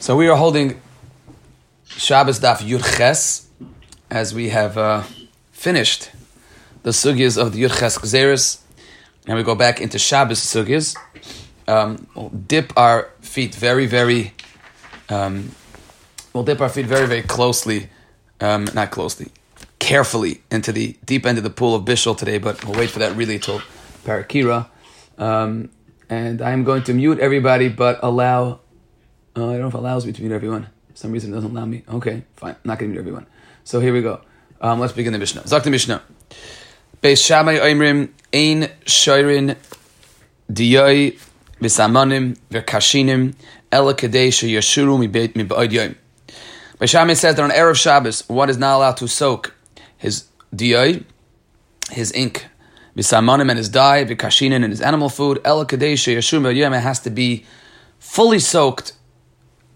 So we are holding Shabbos Daf Yurches as we have uh, finished the sugyas of the Yurches Gzeres, and we go back into Shabbos sugyas. Um, we'll dip our feet very, very. Um, we'll dip our feet very, very closely, um, not closely, carefully into the deep end of the pool of Bishul today. But we'll wait for that really till Parakira. Um, and I'm going to mute everybody, but allow uh, I don't know if it allows me to meet everyone. For some reason, it doesn't allow me. Okay, fine. I'm not going to meet everyone. So here we go. Um, let's begin the Mishnah. Zak the Mishnah. Beis Shammai Oimrim Ein Shoirin Diyoi V'Samanim V'Kashinim Ela Kadei Sheyashuru Mi'Ba'od Yom. Beis Shammai says that on Erev Shabbos, one is not allowed to soak his Diyoi, his ink, V'Samanim and his dye, V'Kashinin and his animal food, Ela Kadei Sheyashuru Mi'Ba'od Yom. It has to be fully soaked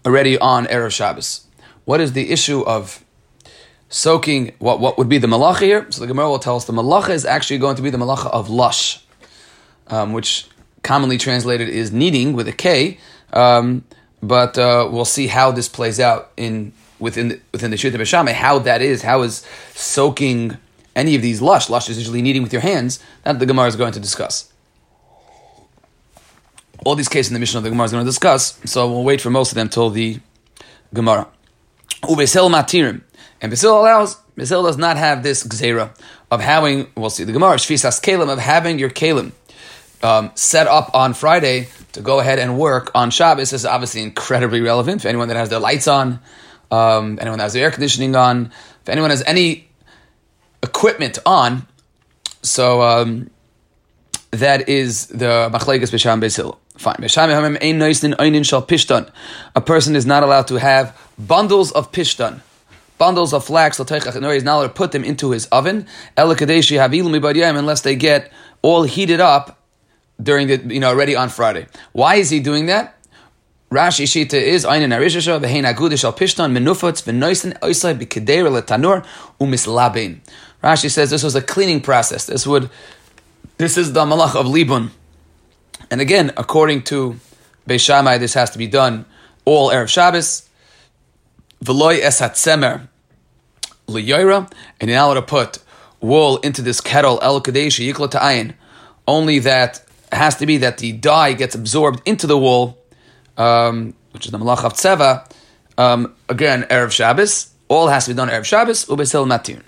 already on Erev Shabbos. What is the issue of soaking? What, what would be the malacha here? So the Gemara will tell us the malacha is actually going to be the malacha of lush, um, which commonly translated is kneading with a K. Um, but uh, we'll see how this plays out in within the, within the Shita B'Shamay, how that is, how is soaking any of these lush, lush is usually kneading with your hands, that the Gemara is going to discuss all these cases in the Mishnah of the Gemara is going to discuss, so we'll wait for most of them till the Gemara. Ubesil matirim. And Basil allows, Basil does not have this gzera of having, we'll see the Gemara, shvisas kalim, of having your kalim um, set up on Friday to go ahead and work on Shabbos. This is obviously incredibly relevant for anyone that has their lights on, um, anyone that has their air conditioning on, if anyone has any equipment on. So um, that is the Machlekes Bisham Basil. Fine. A person is not allowed to have bundles of pishtan, bundles of flax. He's not allowed to put them into his oven unless they get all heated up during the you know already on Friday. Why is he doing that? Rashi Shita is Einin Arishisha v'hein agudish al pishtan oisai letanur. Rashi says this was a cleaning process. This would this is the malach of libun and again, according to Beis Shammai, this has to be done all Erev Shabbos. V'loy es hatzemer liyoira, and you're not allowed to put wool into this kettle el kadesh yikla ta'ayin. Only that has to be that the dye gets absorbed into the wool, um, which is the malach of tzeva. Um, again, erev Shabbos. All has to be done erev Shabbos. Ubesil matir,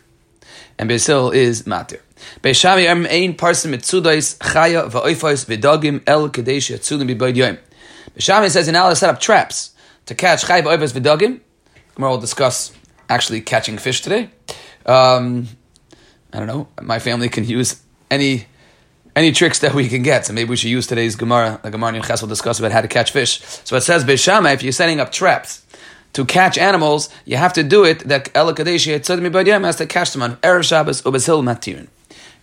and besil is matir. Beishami em ein parsim mitzudais chaya va'oifais v'dagim el kadesh yatzulim b'boyd yoim. Says in Allah set up traps to catch chaya va'oifais v'dagim. Gemara will discuss actually catching fish today. Um, I don't know. My family can use any any tricks that we can get. So maybe we should use today's Gemara. The Gemara in Ches will discuss about how to catch fish. So it says Beishama, if you're setting up traps to catch animals, you have to do it that El Kadesh has to catch them on Erev Shabbos Ubesil Matirin.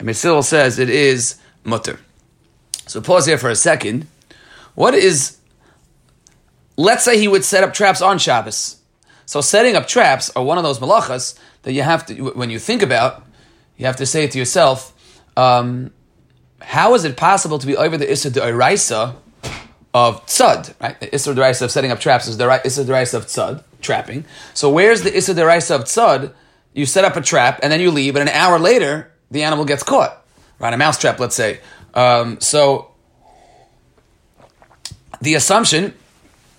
And Mesil says it is mutter. So pause here for a second. What is, let's say he would set up traps on Shabbos. So setting up traps are one of those malachas that you have to, when you think about, you have to say it to yourself, um, how is it possible to be over the Issa De'iraisa of Tzad, right? The Issa De'iraisa of setting up traps is the Issa De'iraisa of Tzad, trapping. So where's the Issa De'iraisa of Tzad? You set up a trap and then you leave, and an hour later, the animal gets caught, right? A mousetrap, let's say. Um, so the assumption,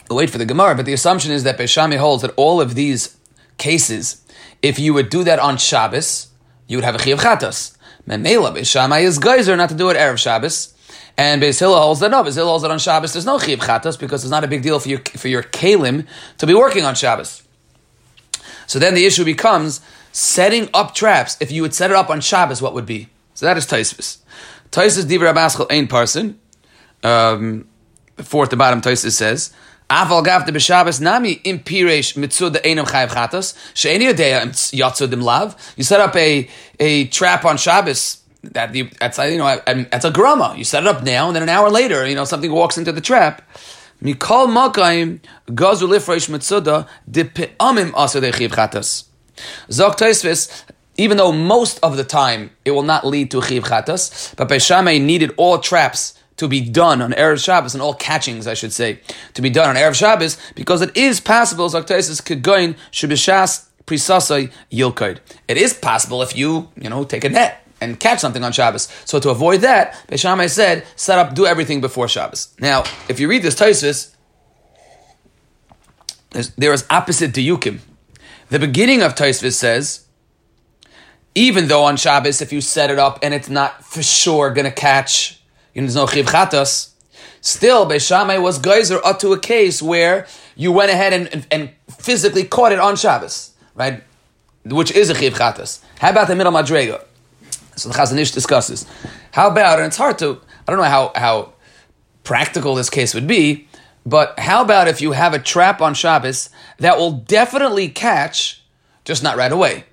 we'll wait for the Gemara, but the assumption is that Beishami holds that all of these cases, if you would do that on Shabbos, you would have a chiyav chatas. Memela Beishami is geyser not to do it erev Shabbos. And Beis Hillel holds that no, Beis Hillel holds that on Shabbos there's no chiyav chatas because it's not a big deal for your for your kalim to be working on Shabbos. So then the issue becomes setting up traps. If you would set it up on Shabbos, what would be? So that is Taisvis. Taisvis Diva Abaschal Ein Parson. Um, fourth the bottom, Taisvis says, Aval gav de b'Shabbos nami impiresh mitzud einam chayav chatos she'eni yodeya yatzud lav. You set up a a trap on Shabbos. That you, that's you know that's a grama. You set it up now, and then an hour later, you know something walks into the trap. Mikol makayim gazu lifresh mitzuda de pe'amim asad echiv chatos. Zok Tosfos, even though most of the time it will not lead to chiv chatas, but Beishamay needed all traps to be done on Erev Shabbos, and all catchings, I should say, to be done on Erev Shabbos, because it is possible, Zaktaisis could go in Shibishas Prisasai Yilkaid. It is possible if you, you know, take a net and catch something on Shabbos. So to avoid that, Beishamai said, set up, do everything before Shabbos. Now, if you read this Taisus, there is opposite diyukim. The beginning of Taisvis says, even though on Shabbos, if you set it up and it's not for sure going to catch, you know, there's no chiv chatas, still, Beishamai was geyser up to a case where you went ahead and, and, and, physically caught it on Shabbos, right? Which is a chiv chatas. How about the middle madrega? So the Chazon Ish discusses. How about, and it's hard to, I don't know how, how practical this case would be, but how about if you have a trap on Shabbos that will definitely catch, just not right away?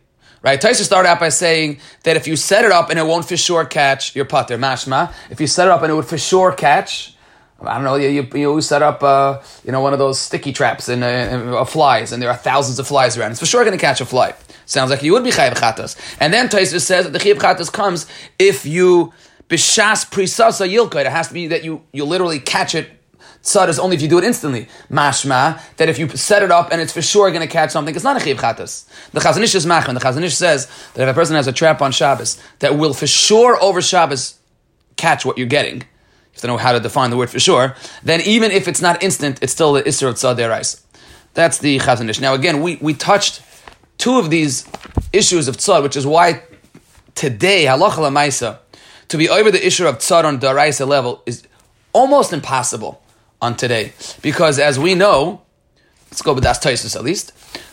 Right? Taisa started out by saying that if you set it up and it won't for sure catch your putter, mashma. If you set it up and it would for sure catch, I don't know, you, you, you set up, uh, you know, one of those sticky traps and uh, uh, flies, and there are thousands of flies around. It's for sure going to catch a fly. Sounds like you would be chayiv chatas. And then Taisa says that the chayiv chatas comes if you bishas prisasa yilka. It has to be that you, you literally catch it Tzad is only if you do it instantly. Mashma, that if you set it up and it's for sure going to catch something, it's not a chiv. The Chazon Ish is machman. The Chazon Ish says that if a person has a trap on Shabbos that will for sure over Shabbos catch what you're getting, you have to know how to define the word for sure, then even if it's not instant, it's still the Isser of Tzad. That's the Chazon Ish. Now again, we, we touched two of these issues of Tzad, which is why today, halacha lamaisa, to be over the issue of Tzad on Daraisa level is almost impossible on today. Because as we know, let's go with Das Taisus at least,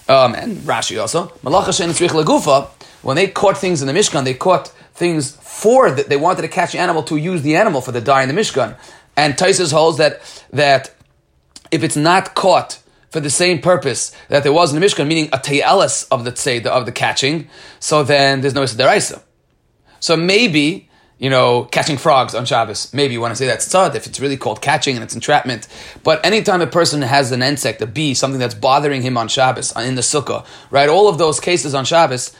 um, and Rashi also, Malacha Shen Lagufa, when they caught things in the Mishkan, they caught things for that they wanted to catch the animal to use the animal for the dye in the Mishkan. And Taisus holds that that if it's not caught for the same purpose that there was in the Mishkan, meaning a tayalis of the tzeda, of the catching, so then there's no Deraisa. So maybe you know, catching frogs on Shabbos. Maybe you want to say that's tzad if it's really called catching and it's entrapment. But anytime a person has an insect, a bee, something that's bothering him on Shabbos, uh, in the sukkah, right? All of those cases on Shabbos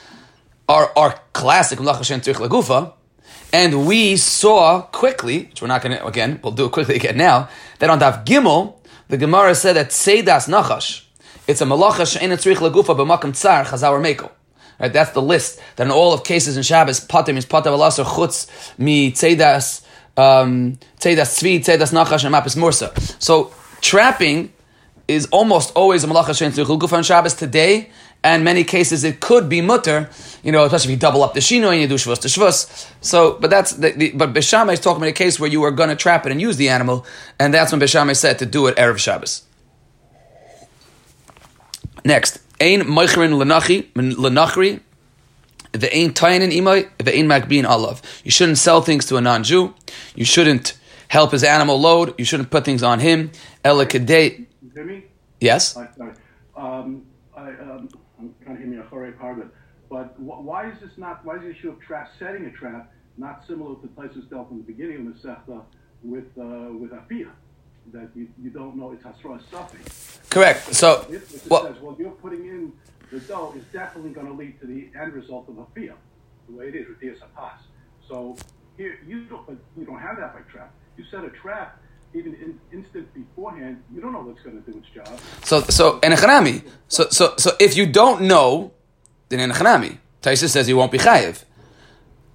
are, are classic lagufa. and we saw quickly, which we're not going to, again, we'll do it quickly again now, that on Daf Gimel, the Gemara said that Seidas Nachash, it's a malacha she'ena tzrich lagufa b'makam tsar chazar meko. Right, that's the list. That in all of cases in Shabbos, pater means pater v'lasar chutz mi tzedas um, tzedas tzvi tzedas nachash and mapis mursa. So trapping is almost always a malacha shein tzrichul on Shabbos today. And many cases it could be mutter, you know, especially if you double up the shino and you do shvus to shvus. So, but that's the, the but Beshama is talking about a case where you are going to trap it and use the animal, and that's when Beshama said to do it erev Shabbos. Next. Ein moichrin lenachi, lenachri, the ein tainin imay, the ein magbin alav. You shouldn't sell things to a non-Jew. You shouldn't help his animal load. You shouldn't put things on him. Ela kadei. Hear me? Yes. Sorry. Um, I, um, I'm trying to hear me a chorei. But why is this not? Why is the issue of trap setting a trap not similar to the places dealt in the beginning of the sechta with uh, with afia? That you, you don't know it's Hasra stuffing. Correct. So, if, if well, says, well, you're putting in the dough is definitely going to lead to the end result of a field, the way it is with Dias Hapas. So here you don't, but you don't have that by trap. You set a trap even in instant beforehand. You don't know what's going to do its job. So, so in a chanami, so so so if you don't know, then in a chanami, Taisa says you won't be chayiv.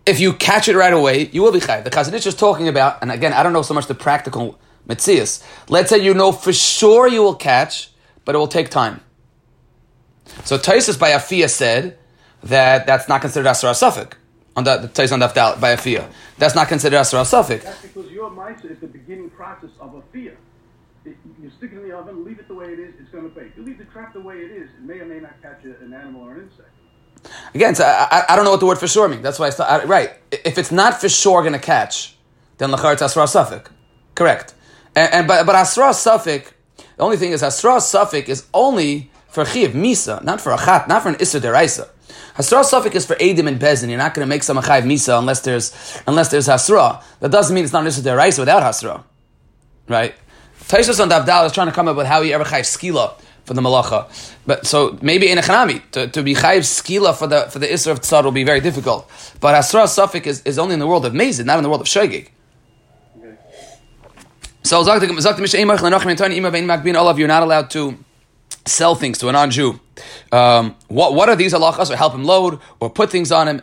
If you catch it right away, you will be chayiv. The Chazon Ish is talking about, and again, I don't know so much the practical Metzias. Let's say you know for sure you will catch, but it will take time. So Taisus by Afia said that that's not considered Asra Suffolk. On the, the Taisus on the by Afia. That's not considered Asra Suffolk. That's because your mindset is the beginning process of Afia. You stick it in the oven, leave it the way it is, it's going to bake. You leave the trap the way it is, it may or may not catch an animal or an insect. Again, so I, I, don't know what the word for sure means. That's why I, start, right. If it's not for sure going to catch, then lachar it's asra. Correct. And, and but but Asra Suffolk, the only thing is Asra Suffolk is only for Chiv Misa, not for a Chat, not for an Issa Deraisa. Hasra Suffolk is for Edim and Bezin. You're not going to make some Chayiv Misa unless there's unless there's Hasra. That doesn't mean it's not an Issa Deraisa without Hasra. Right? Taishas on Davdal is trying to come up with how he ever Chayiv Skila for the Malacha. But so maybe in a Chanami, to, to be Chayiv Skila for the for the Issa of Tzad will be very difficult. But Hasra Suffolk is, is only in the world of Mazid, not in the world of Shogig. Olav, you're not allowed to sell things to a non-Jew. Um, what what are these halachas? Or help him load or put things on him.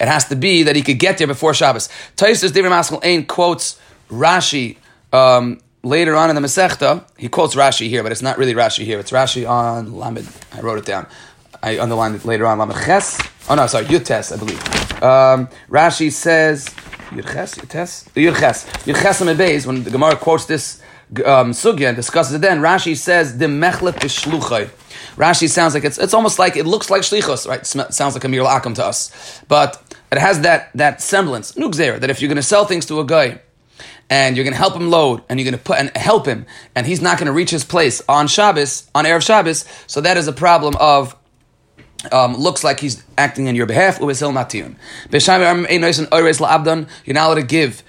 It has to be that he could get there before Shabbos. Taisus David Maskell Ain quotes Rashi um, later on in the Masechta. He quotes Rashi here, but it's not really Rashi here. It's Rashi on Lamed. I wrote it down. I underlined it later on. Lamed Ches. Oh no, sorry, Yutes, I believe. Um, Rashi says Yurches, Yutes, Yurches, Yurches Beis. When the Gemara quotes this um, sugya and discusses it, then Rashi says the mechlet b'shluchay. Rashi sounds like it's it's almost like it looks like shlichus, right? It sounds like a mir akum to us, but it has that that semblance, nugzer, that if you're going to sell things to a guy and you're going to help him load and you're going to put and help him and he's not going to reach his place on Shabbos on erev Shabbos, so that is a problem of um, looks like he's acting on your behalf. You're not allowed to give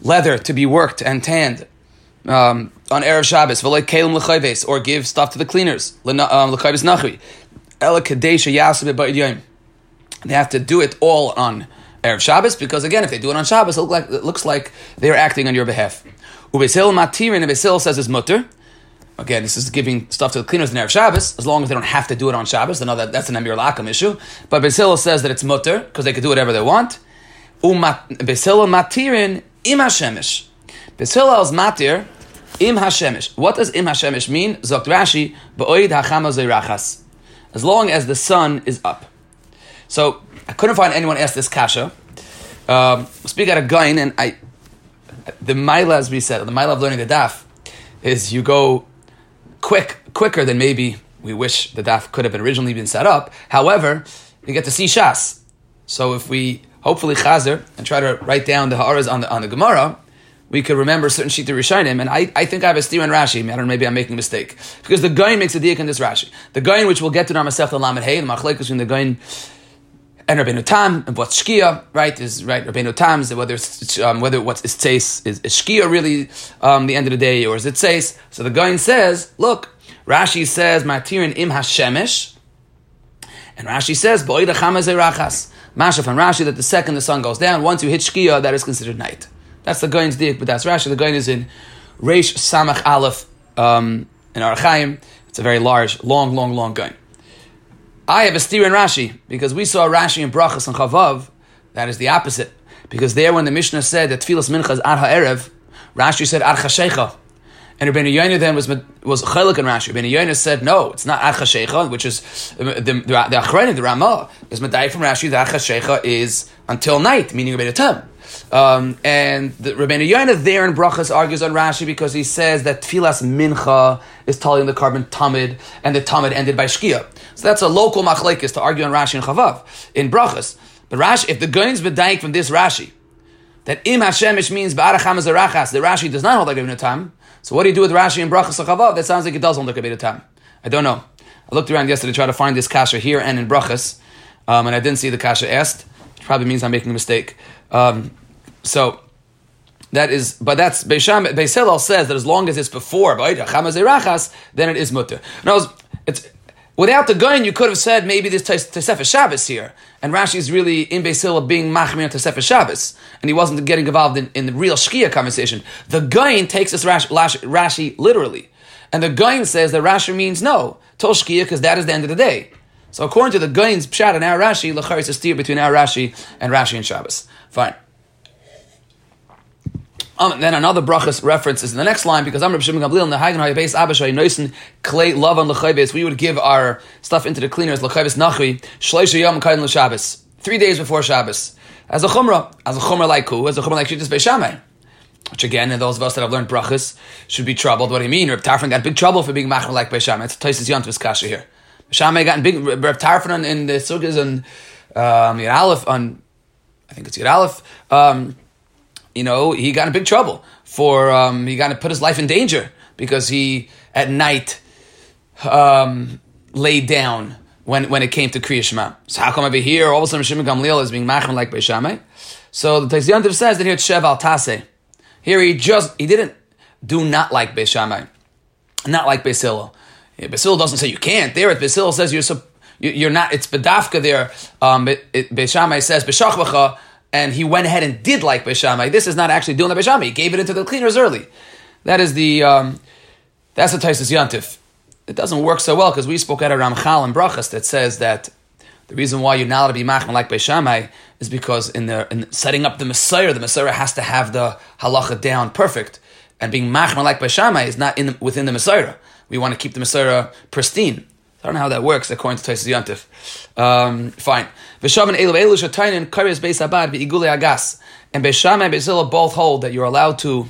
leather to be worked and tanned um, on Erev Shabbos, or give stuff to the cleaners. Um, they have to do it all on Erev Shabbos because, again, if they do it on Shabbos, it, look like, it looks like they're acting on your behalf. Ubesil matirin, Ubesil says is mutter. Again, this is giving stuff to the cleaners in Erev Shabbos, as long as they don't have to do it on Shabbos. They know that that's an Emir Lakam issue. But Basil says that it's mutter, because they can do whatever they want. Basil matirin im Hashemish. Basil is matir im Hashemish. What does im Hashemish mean? Zokt Rashi, ba'oid hachama. As long as the sun is up. So, I couldn't find anyone ask this kasha. Um, speak out of Gain, and I, the Maila, as we said, the Maila of learning the daf, is you go quick, quicker than maybe we wish the daf could have been originally been set up. However, you get to see Shas. So if we hopefully chazer and try to write down the ha'aras on the on the Gemara, we could remember certain shita rishonim. And I, I think I have a steer in Rashi. I don't know, maybe I'm making a mistake because the Gain makes a diak in this Rashi. The Gain, which we'll get to in our Masechta Lamed Hey, the machlekes between the Gain and Rabbeinu Tam and what's Shkia, right? Is right Rabbeinu Tam is whether it's um, whether what's it says is, is Shkia really um, the end of the day or is it says? So the guy says, look, Rashi says Matirin im Hashemesh, and Rashi says Boida Chamazerachas. Masha from Rashi that the second the sun goes down, once you hit Shkia, that is considered night. That's the Gain's dik, but that's Rashi. The Gain is in Reish Samach Aleph um, in Archaim. It's a very large, long, long, long Gain. I have a steer in Rashi because we saw Rashi in Brachas and Chavav. That is the opposite. Because there, when the Mishnah said that Tfilas Mincha is Ar HaErev, Rashi said Ar Chashecha. And Rabbeinu Yoina then was was Chelik in Rashi. Rabbeinu Yoina said, no, it's not Ar Chashecha, which is the the the, the, the Ramah is Medai from Rashi. The Ar Chashecha is until night, meaning Rabbeinu Tam. Um, and the Rabbeinu Yoina there in Brachas argues on Rashi because he says that Tfilas Mincha is telling the carbon Tamid, and the Tamid ended by Shkia. So that's a local machlekes to argue on Rashi and Chavav in Brachas. But Rashi, if the Goins bedayik from this Rashi, that Im Hashemish means Ba'aracham Zarachas, the Rashi does not hold like Rebbe Tam. So what do you do with Rashi and Brachas Chavav? That sounds like it does hold like Rebbe Tam. I don't know. I looked around yesterday to try to find this kasha here and in Brachas, um, and I didn't see the kasha asked. Which probably means I'm making a mistake. Um, so that is, but that's Beisham. Beisilal says that as long as it's before then it is mutter. Now, it's Without the gun, you could have said maybe this Tosefes Shabbos here. And Rashi is really in Beisila being Machmir on Tosefes Shabbos. And he wasn't getting involved in, in the real Shkia conversation. The Gain takes this Rashi, Rashi literally. And the Gain says that Rashi means no, Tol Shkia, because that is the end of the day. So according to the Gain's Pshat and our Rashi, Lachar is a steer between our Rashi and Rashi and Shabbos. Fine. Um, then another brachas reference is in the next line because I'm Rabbi Shimon Gamliel in the Hagen Hayabes Abashay Noisen Clay Love on Lechayves. We would give our stuff into the cleaners Lechayves Nachri Shleisha Yom Kain L'Shabbos three days before Shabbos as a chumrah as a chumrah like who as a chumrah like Shittas Beishamay. Which again, and those of us that have learned brachas should be troubled. What do you mean? Reb Tarfon got big trouble for being machmer like Beishamay. It's Taisis Yontvus Kasha here. Beishamay got in big Reb Tarfon in the sugas and um, Yad Aleph on I think it's Yad Aleph. Um, you know, he got in big trouble for um, he got to put his life in danger because he at night um, laid down when, when it came to Kriya Shema. So how come over here all of a sudden Shimon Gamliel is being machman like Beishamai? So the Tziyantiv says that here Shev al Tase. Here he just he didn't do not like Beishamai, not like Basil. Basil doesn't say you can't. There at Basil says you're you're not. It's bedafka there. Um, it, it, Beishamai says b'shachvacha and he went ahead and did like Beishamai. This is not actually doing the Beishamai. He gave it into the cleaners early. That is the um, that's the Taisus Yantif. It doesn't work so well because we spoke at a Ramchal and Brachas that says that the reason why you're not allowed to be machman like Beishamai is because in the in setting up the Messiah, the Messiah has to have the halacha down perfect, and being machman like Beishamai is not in within the Messiah. We want to keep the Messiah pristine. I don't know how that works according to Taisus Yantif. Um, fine. V'shavan elu elu shatainin kares beis abad v'igule agas. And Beishamai and Beisila both hold that you're allowed to.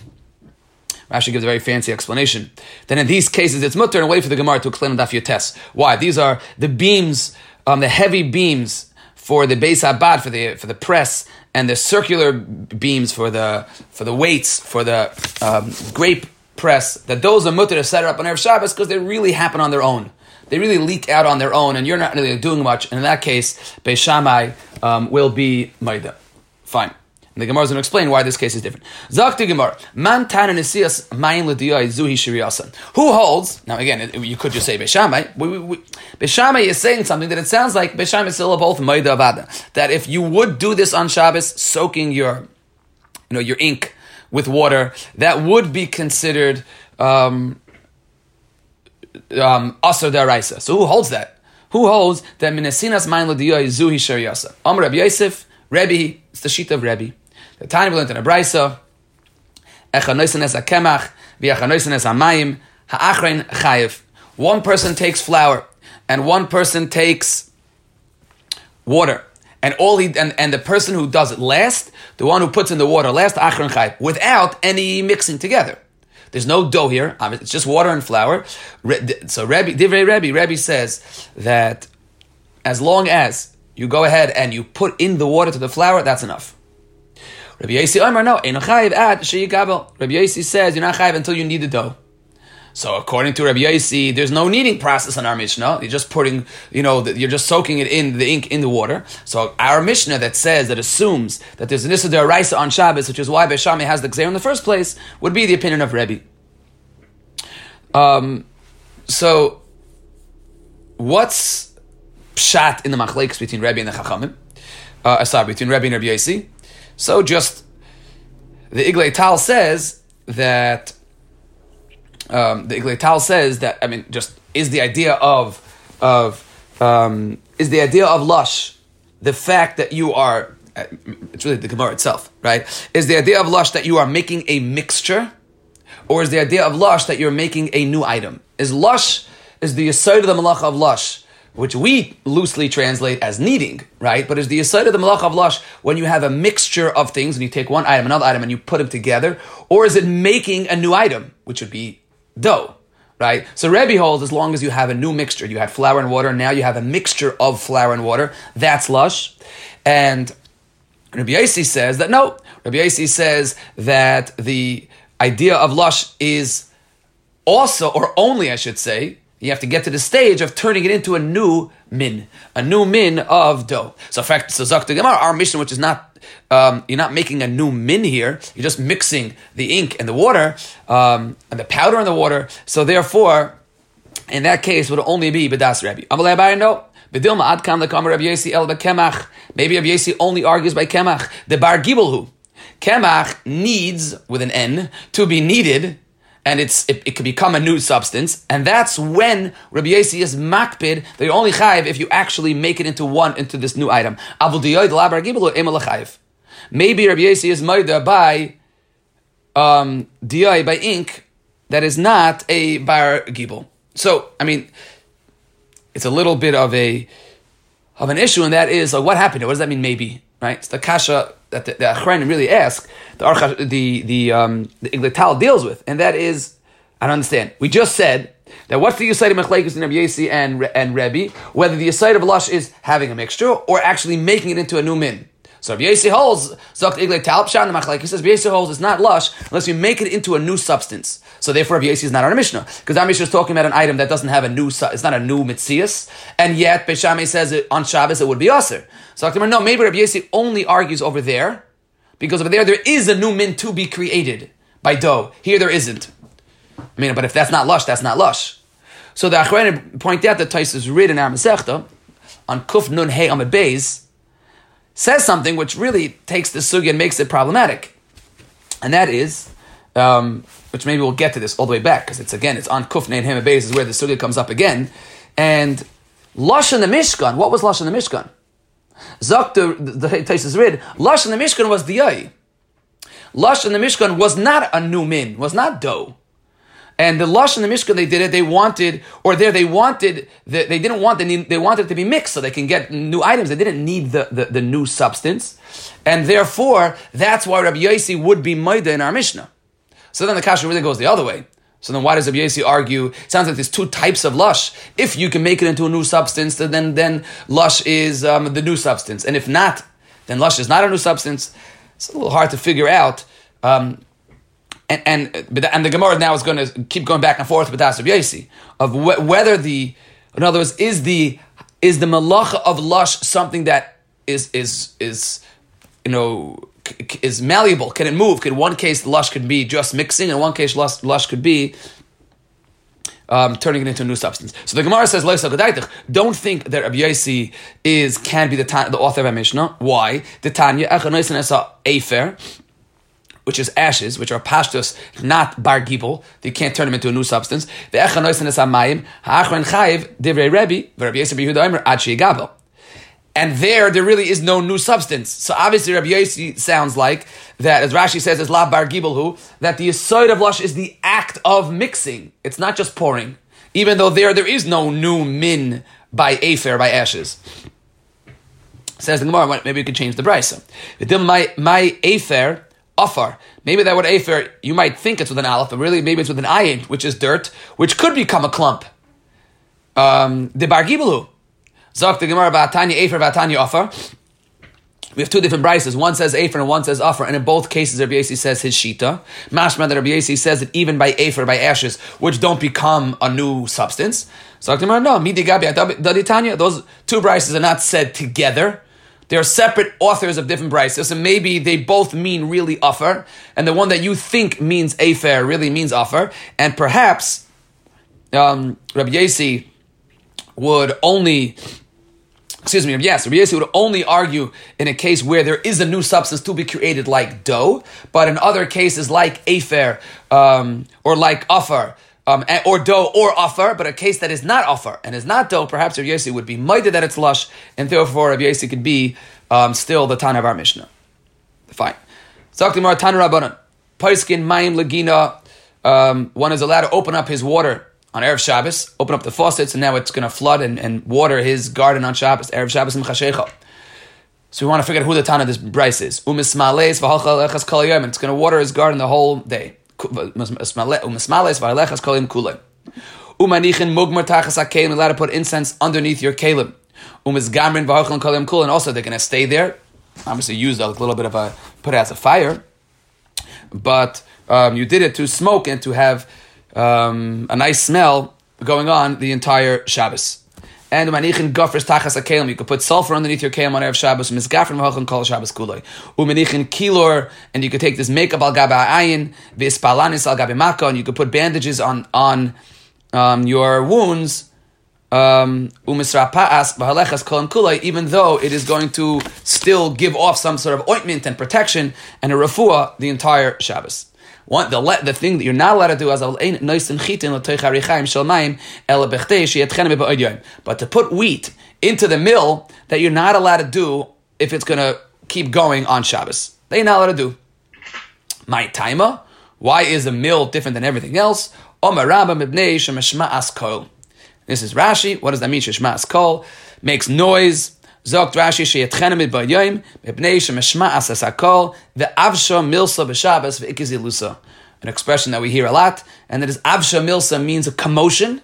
Rashi gives a very fancy explanation. Then in these cases, it's mutter and wait for the Gemara to explain Daf Yotes. Why? These are the beams, um, the heavy beams for the Beis Abad, for the for the press, and the circular beams for the for the weights for the um, grape press. That those are mutter to set up on Erev Shabbos because they really happen on their own they really leak out on their own, and you're not really doing much. And in that case, Beishamai um, will be Maida. Fine. And the Gemara is going to explain why this case is different. Zakti Gemara, man tananisias mayin lediyai zuhi shiriyasan. Who holds? Now again, you could just say Beishamai. Beishamai is saying something that it sounds like Beishamai is still both Maida Avada. That if you would do this on Shabbos, soaking your, you know, your ink with water, that would be considered. Um, um, Asar Daraisa. So who holds that? Who holds that Minasinas Main Ladiyoy Zuhi Shariyasa? Amr Rabbi Yosef, Rebbe, it's the sheet of Rebbe. The we learned in a Braisa, Echa Noisan Es HaKemach, V'echa Noisan Ha'achrein Chayiv. One person takes flour, and one person takes water. And all he and, and the person who does it last, the one who puts in the water last, Achron Chayiv, without any mixing together. There's no dough here. It's just water and flour. So Rebbe, Divrei Rebbe, Rebbe says that as long as you go ahead and you put in the water to the flour, that's enough. Rabbi Yossi Omer, no, Rabbi Yossi says you're not chayiv until you need the dough. So according to Rabbi Yossi, there's no kneading process in our Mishnah. You're just putting, you know, you're just soaking it in the ink in the water. So our Mishnah that says that assumes that there's an Issa Raisa on Shabbos, which is why Beshami has the Gzer in the first place, would be the opinion of Rebbe. Um, so what's pshat in the machlekes between Rebbe and the Chachamim? Uh, sorry, between Rebbe and Rabbi Yossi. So just the Iglay Tal says that um, the Igletal says that I mean, just is the idea of of um, is the idea of lush the fact that you are uh, it's really the Gemara itself, right? Is the idea of lush that you are making a mixture, or is the idea of lush that you're making a new item? Is lush is the aside of the malach of lush, which we loosely translate as kneading, right? But is the aside of the malach of lush when you have a mixture of things and you take one item, another item, and you put them together, or is it making a new item, which would be dough, right? So Rebbe holds as long as you have a new mixture, you had flour and water, now you have a mixture of flour and water, that's lush. And Rabbi Yossi says that no, Rabbi Yossi says that the idea of lush is also, or only I should say, you have to get to the stage of turning it into a new min, a new min of dough. So, in fact, so Zakta Gemara, our mission, which is not, um, you're not making a new min here, you're just mixing the ink and the water, um, and the powder and the water. So, therefore, in that case, would only be Bedas Rebbe. Amalei no. Bedilma ad kam lekam Rabbi Yossi el bekemach. Maybe Rabbi Yossi only argues by kemach. The bar gibelhu. Kemach needs, with an N, to be kneaded and it's it, it can become a new substance, and that's when Rabbi Yossi is makpid that only chayiv if you actually make it into one into this new item. Maybe Rabbi Yossi is murder by um, by ink that is not a bar gibel. So I mean, it's a little bit of a of an issue, and that is like, what happened? What does that mean? Maybe right? It's the kasha that the, the really ask, the Archa, the the um, the Igletal deals with, and that is, I don't understand. We just said that what's the Yisayt of Mechlekes in Rabbi and and Rebbe, whether the Yisayt of Lush is having a mixture or actually making it into a new min. So Rabbi Yasi holds Zok Igle Talpshan the Machlek. He says Rabbi Yasi holds it's not lush unless you make it into a new substance. So therefore Rabbi is not a Mishnah because our Mishnah is talking about an item that doesn't have a new. It's not a new mitzias, and yet Beishamay says it, on Shabbos it would be aser. So no, maybe Rabbi Yasi only argues over there because over there there is a new min to be created by dough. Here there isn't. I mean, but if that's not lush, that's not lush. So the Achrein point out that Tais is written in our Masechta on Kuf Nun Hey Amid Beis says something which really takes the sugi and makes it problematic. And that is, um, which maybe we'll get to this all the way back, because it's again, it's on Kufne and Hema is where the sugi comes up again. And Lush in the Mishkan, what was Lush in the Mishkan? Zakta, the Taisus read, Lush in the Mishkan was the Yai. Lush in the Mishkan was not a new min, was not dough. And the lush in the Mishkan, they did it. They wanted, or there they wanted, the, they didn't want the, they wanted it to be mixed so they can get new items. They didn't need the, the, the new substance, and therefore that's why Rabbi Yossi would be Maida in our Mishnah. So then the kasha really goes the other way. So then why does Rabbi Yossi argue? It sounds like there's two types of lush. If you can make it into a new substance, then then lush is um, the new substance, and if not, then lush is not a new substance. It's a little hard to figure out. Um, and and and the Gemara now is going to keep going back and forth with Asab Yasi of wh- whether the in other words is the is the malacha of lush something that is is is you know is malleable? Can it move? Can one case lush could be just mixing, and one case lush, lush could be um, turning it into a new substance. So the Gemara says, "Don't think that Rabbi Yossi is can be the, the author of a Mishnah. Why? The Tanya Afer." Which is ashes, which are pashtos, not bar gibel. You can't turn them into a new substance. And there, there really is no new substance. So obviously, Rabbi Yossi sounds like that, as Rashi says, as la bar gibelhu, that the aside of lush is the act of mixing. It's not just pouring. Even though there, there is no new min by afer, by ashes. Says the Gemara, maybe we could change the brisa. My, my afer, Afar. Maybe that word Afer, you might think it's with an Aleph, but really maybe it's with an Ayin, which is dirt, which could become a clump. Um, the Bargibalu. Zok the Gemara Vatanya Afer Vatanya Afar. We have two different brises. One says Afer and one says Afar, and in both cases Rabbi Yasi says his Shita. Mashma that Rabbi Yasi says that even by Afer, by ashes, which don't become a new substance. Zok the Gemara, no, Midi Gabi Daditanya, those two brises are not said together. They're separate authors of different brises, and maybe they both mean really offer, and the one that you think means afer really means offer, and perhaps um, Rabbi Yasi would only excuse me, yes, Rabbi Yossi would only argue in a case where there is a new substance to be created like dough, but in other cases like afer um, or like afar, um, or dough or offer, but a case that is not offer and is not dough, perhaps Rabbi Yossi would be mighty that it's lush, and therefore Rabbi Yossi could be um, still the Tana of our Mishnah. Fine. Zaktimar Tana Rabbanan. Paiskin Mayim Lagina. Um, one is allowed to open up his water on Erev Shabbos, open up the faucets, and now it's going to flood and, and, water his garden on Shabbos, Erev Shabbos and Chashecha. So we want to figure out who the Tana of this Bryce is. Umismales v'halcha kol yom. It's going to water his garden the whole day. Umismales v'halechas kol yom kulei. Umanichin mugmar hakelim. Allowed to put incense underneath your kalim. Umisgamrin v'halchal kol yom kulei. And also they're going to stay there. Obviously used a little bit of a, put it as a fire. But um, you did it to smoke and to have um, a nice smell going on the entire Shabbos. And manichin gofres tachas akelim. You could put sulfur underneath your kelim on erev Shabbos. Misgafrin v'hochin kol Shabbos kuloi. Umanichin kilor, and you could take this makeup al gabe ayin v'ispalanis al gabe mako, and you could put bandages on on um, your wounds. Um, even though it is going to still give off some sort of ointment and protection and a refuah the entire Shabbos. One, the, the thing that you're not allowed to do as but to put wheat into the mill that you're not allowed to do if it's going to keep going on Shabbos. They're not allowed to do. My timer. Why is a mill different than everything else? This is Rashi. What does that mean? Shema kol makes noise. Rashi sheyetchenem it b'yoyim mepnei shemeshma asas hakol ve'avsha milsa b'Shabbos ve'ikizilusa. An expression that we hear a lot, and that is avsha milsa means a commotion.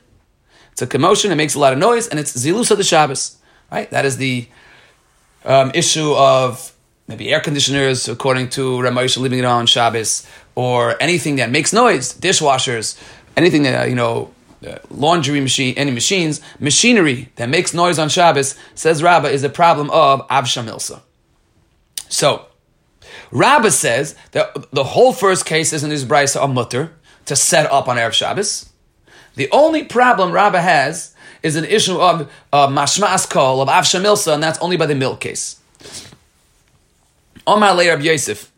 It's a commotion. It makes a lot of noise, and it's zilusa the Shabbos. Right. That is the um, issue of maybe air conditioners, according to Ramosh, leaving it on Shabbos, or anything that makes noise, dishwashers, anything that you know laundry machine, any machines, machinery that makes noise on Shabbos, says Rabbah, is a problem of Avshamilsa. So, Rabbah says that the whole first case cases in this brisa are mutter to set up on Erev Shabbos. The only problem Rabbah has is an issue of uh, mashmas kol, of Avshamilsa, and that's only by the milk case. Omar Le Rabbi Yosef.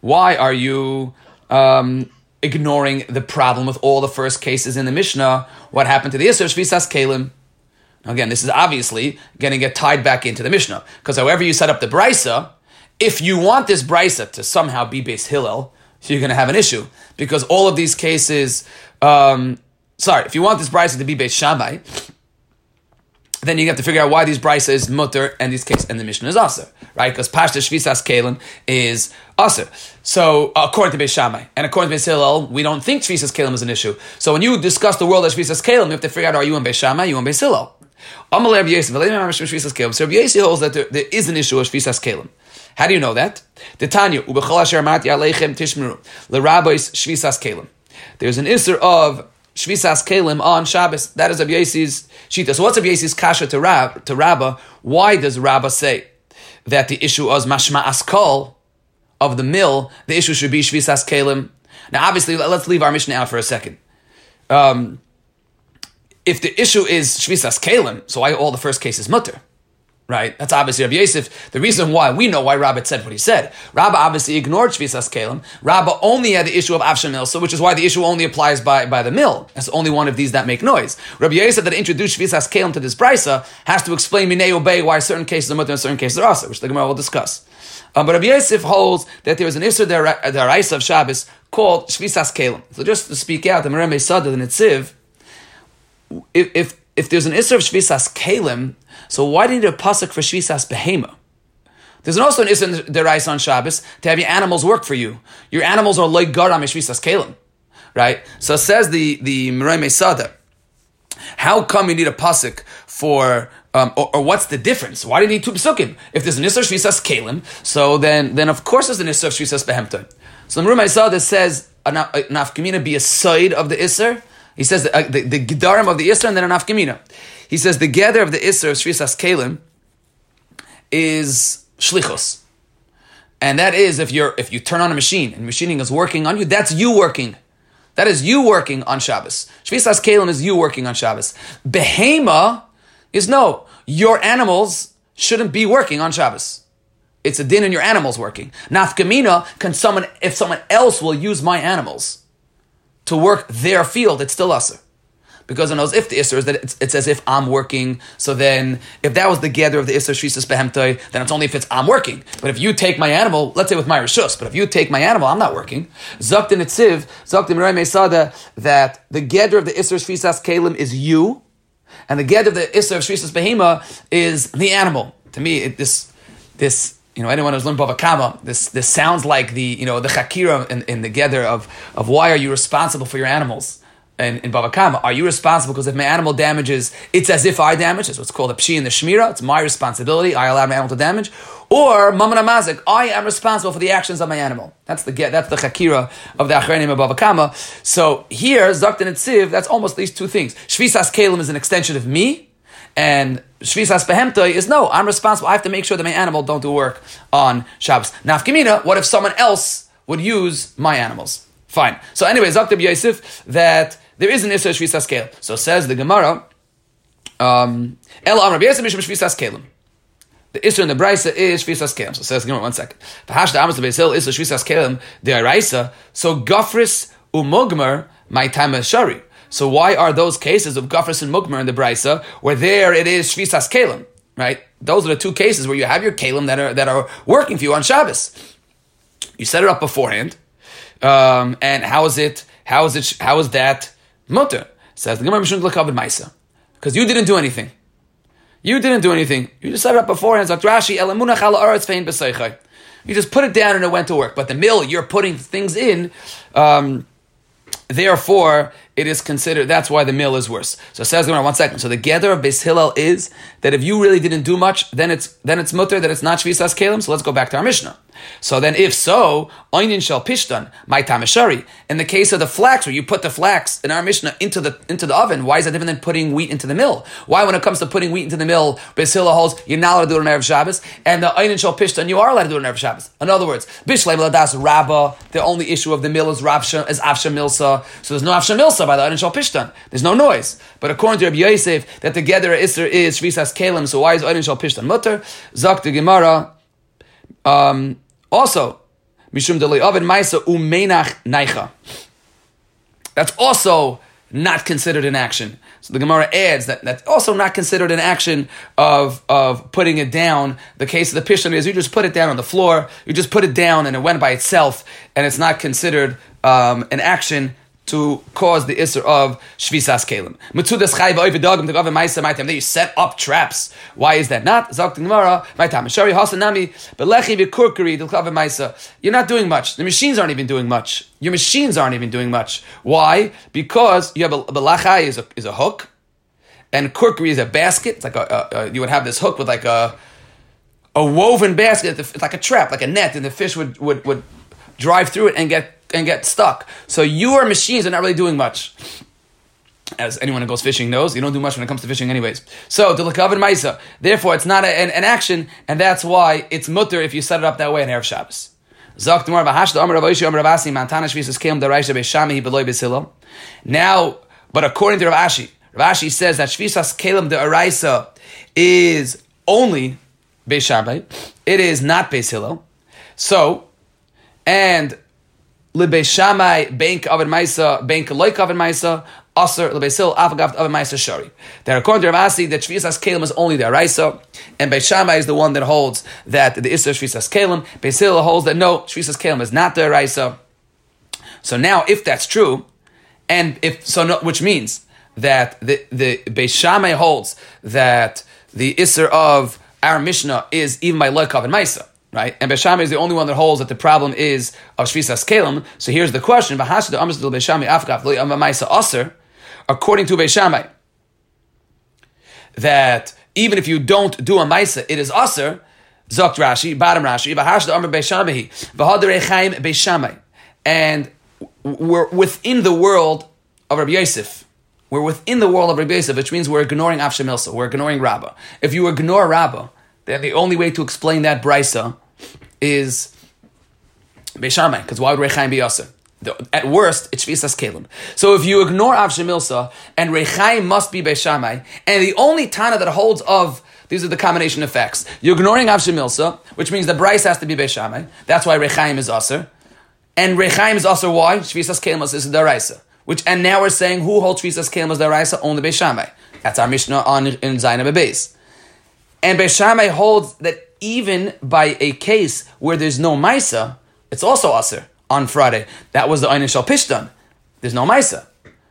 Why are you um, ignoring the problem with all the first cases in the Mishnah? What happened to the Isser Shvisas Kalim? Again, this is obviously going to get tied back into the Mishnah because however you set up the brisa, if you want this brisa to somehow be based Hillel, you're going to have an issue because all of these cases. Um, sorry, if you want this brisa to be based Shammai, then you have to figure out why these brisa is mutter and these case and the mission is aser, right? Because pashta shvisas kalim is aser. So according to Beis Shammai and according to Beis Hillel, we don't think shvisas kalim is an issue. So when you discuss the world of shvisas kalim, you have to figure out are you in Beis Shammai, you in Beis Hillel? Amal Rabbi Yosef, So Rabbi Yosef holds that there, there is an issue of shvisas kalim. How do you know that? The Tanya ubechol asher amati aleichem tishmeru l'rabbis shvisas kalim. There's an isser of Shvisas Kalim on Shabbos. That is Rabbi Yosef's Shita. So what's Rabbi kasha to, Rab, to Rabbah? Why does Rabbah say that the issue of Mashma Askol of the mill, the issue should be Shvisas Kalim? Now obviously, let's leave our mission out for a second. Um, if the issue is Shvisas Kalim, so why all the first cases mutter? Right? That's obviously Rabbi Yosef. The reason why, we know why Rabbah said what he said. Rabbah obviously ignored Shvisas Kalim. Rabbah only had the issue of Avsha so which is why the issue only applies by, by the mill. That's only one of these that make noise. Rabbi Yosef that introduced Shvisas Kalim to this brisa has to explain Minei Obey why certain cases are mutter and certain cases are asa, which the Gemara will discuss. Um, but Rabbi Yosef holds that there is an Isser Daraisa of Shabbos called Shvisas Kalim. So just to speak out, the Merembe Sada, the Netziv, if, if, if there's an Isser of Shvisas Kalim, so why do you need a pasuk for shvisas behema? There's also an isen derais on Shabbos to have your animals work for you. Your animals are like garam shvisas kalim, right? So says the the Mirai Mesada. How come you need a pasuk for, um, or, or, what's the difference? Why do you need two pesukim? If there's an isser shvisas kalim, so then then of course there's an isser shvisas behemta. So the Mirai Mesada says an afkamina be a side of the isser. He says the, uh, the, the gedarim of the isser and then an afkamina. He says the gather of the Isser of Shvisas Kalim is shlichus. And that is if you're if you turn on a machine and machining is working on you, that's you working. That is you working on Shabbos. Shvisas Kalim is you working on Shabbos. Behema is no, your animals shouldn't be working on Shabbos. It's a din in your animals working. Nafkamina, can someone if someone else will use my animals to work their field, it's still usher because it knows if the Isser is that it's, it's, as if I'm working. So then, if that was the gather of the Isser Shvisas behemtai, then it's only if it's I'm working. But if you take my animal, let's say with my Rishus, but if you take my animal, I'm not working. Zaktin Etziv, Zaktin Rai Mesada, that the gather of the Isser Shvisas Kalim is you, and the gather of the Isser of Shvisas Behema is the animal. To me, it, this, this, you know, anyone who's learned Bava Kama, this this sounds like the you know the chakira in, in the gather of of why are you responsible for your animals? in, in Bava Kama, are you responsible? Because if my animal damages, it's as if I damage. That's what's called a pshi in the shmira. It's my responsibility. I allow my animal to damage. Or mamana mazik, I am responsible for the actions of my animal. That's the get. that's the chakira of the achrenim of Bava Kama. So here, zaktin and tziv, that's almost these two things. Shvisas kalim is an extension of me, and shvisas behemta is no, I'm responsible. I have to make sure that my animal don't do work on Shabbos. Nafkamina, what if someone else would use my animals? Fine. So anyway, Zaktab Yosef, that there is an Isra Shvisas scale. So says the Gemara, um, El Amr B'Yesem Mishim Shvisas Kelim. The Isra in the Brisa is Shvisas Kelim. So says the Gemara, one second. Pahash the Amos Beis Hill is Shvisas Kelim, the Araisa. So Gofris Umugmer, my time is Shari. So why are those cases of Gofris and Mugmer in the Brisa, where there it is Shvisas Kelim, right? Those are the two cases where you have your Kelim that are, that are working for you on Shabbos. You set it up beforehand, um, and how is it, how is it, how is that Mutter. Says the Gemara Mishun Lakavid Maisa. Because you didn't do anything. You didn't do anything. You just set it up beforehand. Like Rashi, Elamunach fein. You just put it down and it went to work. But the mill, you're putting things in. Um, therefore, it is considered, that's why the mill is worse. So says, one second. So the gather of Beis Hillel is that if you really didn't do much, then it's, then it's mutter, that it's not Shvisas Kalim. So let's go back to our Mishnah. So then, if so, oinin shel pishtan, my tamashari. In the case of the flax, where you put the flax in our Mishnah into the into the oven, why is that different than putting wheat into the mill? Why, when it comes to putting wheat into the mill, Basila holds you're not allowed to do it on Erev Shabbos, and the oinin shel pishtan, you are allowed to do it on Erev Shabbos. In other words, bishlei ladas rabba. The only issue of the mill is rabsha is avsha milsa. So there's no avsha milsa. By the Adin Shal Pishtan. There's no noise. But according to Rabbi Yosef, that together Isser is Shvisas Kalim, so why is Adin Shal Pishtan mutter? Zak the Gemara. Um, also, Mishum Deli Oven Maisa Umenach Naicha. That's also not considered an action. So the Gemara adds that that's also not considered an action of, of putting it down. The case of the Pishtan is you just put it down on the floor, you just put it down and it went by itself, and it's not considered um, an action to cause the isser of shvisas kelim. Mitzudas chayv oividogim to ma'isa maitam. You set up traps. Why is that not? Zok Gemara maitam. Shari hasanami belechi v'kurkuri dilkav ma'isa. You're not doing much. The machines aren't even doing much. Your machines aren't even doing much. Why? Because you have a belachai is a is a hook, and kurkuri is a basket. It's like a, a, a you would have this hook with like a a woven basket. It's like a trap, like a net, and the fish would would would drive through it and get and get stuck. So your machines are not really doing much. As anyone who goes fishing knows, you don't do much when it comes to fishing, anyways. So lakavan ma'isa. Therefore, it's not a, an, an, action, and that's why it's mutter if you set it up that way in erev Shabbos. Now, but according to Rav Ashi, Rav Ashi says that Shvisas Kalim de Araisa is only Beis It is not Beis Hillel. So, and Libeshamai bank oven maisa bank loik oven aser lebesil afagav oven maisa shari. That according to Rav Ashi, that shvisas kalim is only the araisa, and Beishamai is the one that holds that the iser shvisas kalim. Beisil holds that no shvisas kalim is not the araisa. So now, if that's true, and if so, no, which means that the the Beishamai holds that the iser of our Mishnah is even by loik oven maisa right? And Beshami is the only one that holds that the problem is of Shvisas Kalim. So here's the question: According to Beshami, that even if you don't do a Maisa, it is Aser. Zokt Rashi, bottom Rashi, and we're within the world of Rabbi Yosef. We're within the world of Rabbi Yosef, which means we're ignoring Avshamilsa, we're ignoring Rabbah. If you ignore Rabbah, then the only way to explain that brisa is Beishamai, because why would Rechaim be Yasser? At worst, it's Shvisas Kalim. So if you ignore Av Shemilsa, and Rechaim must be Beishamai, and the only Tana that holds of these are the combination effects. You're ignoring Av Shemilsa, which means the Bryce has to be Beishamai. That's why Rechaim is Aser. And Rechaim is Aser why? Shvisas Kalim is the Daraisa. Which, and now we're saying who holds Shvisas Kalim as the Daraisa? Only Beishamai. That's our Mishnah on in Zainab Beis. And Beishamai holds that even by a case where there's no Maisa, it's also Aser on Friday. That was the Einish Shal Pishtan. There's no Maisa.